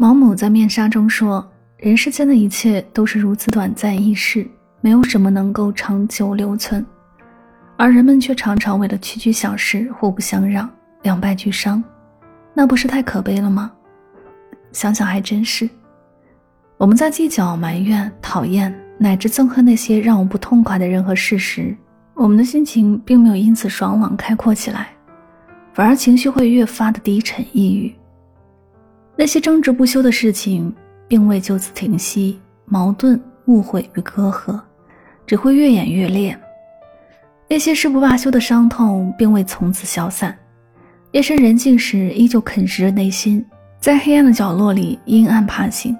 毛姆在《面纱》中说：“人世间的一切都是如此短暂易逝，没有什么能够长久留存，而人们却常常为了区区小事互不相让，两败俱伤，那不是太可悲了吗？”想想还真是。我们在计较、埋怨、讨厌，乃至憎恨那些让我不痛快的人和事时，我们的心情并没有因此爽朗开阔起来，反而情绪会越发的低沉抑郁。那些争执不休的事情，并未就此停息，矛盾、误会与隔阂，只会越演越烈。那些誓不罢休的伤痛，并未从此消散，夜深人静时，依旧啃食着内心，在黑暗的角落里阴暗爬行。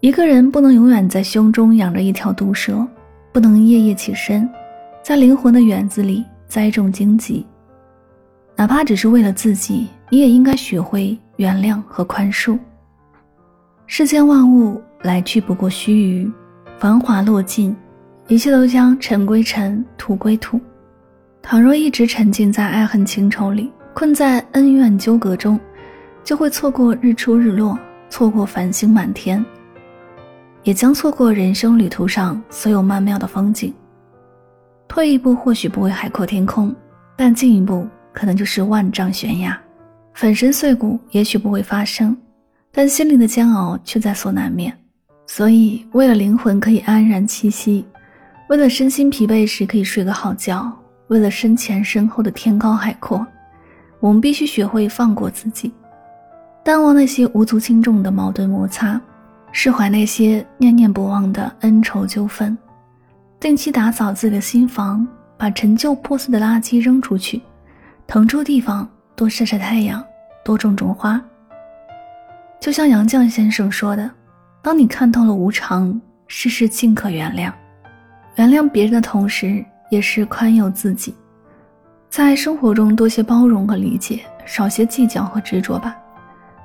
一个人不能永远在胸中养着一条毒蛇，不能夜夜起身，在灵魂的园子里栽种荆棘。哪怕只是为了自己，你也应该学会。原谅和宽恕。世间万物来去不过须臾，繁华落尽，一切都将尘归尘，土归土。倘若一直沉浸在爱恨情仇里，困在恩怨纠葛中，就会错过日出日落，错过繁星满天，也将错过人生旅途上所有曼妙的风景。退一步，或许不会海阔天空，但进一步，可能就是万丈悬崖。粉身碎骨也许不会发生，但心灵的煎熬却在所难免。所以，为了灵魂可以安然栖息，为了身心疲惫时可以睡个好觉，为了身前身后的天高海阔，我们必须学会放过自己，淡忘那些无足轻重的矛盾摩擦，释怀那些念念不忘的恩仇纠纷，定期打扫自己的心房，把陈旧破碎的垃圾扔出去，腾出地方。多晒晒太阳，多种种花。就像杨绛先生说的：“当你看透了无常，事事尽可原谅。原谅别人的同时，也是宽宥自己。在生活中多些包容和理解，少些计较和执着吧。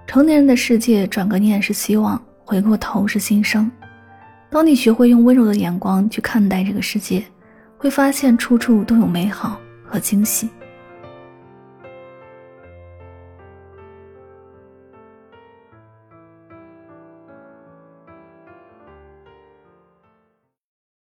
成年人的世界，转个念是希望，回过头是新生。当你学会用温柔的眼光去看待这个世界，会发现处处都有美好和惊喜。”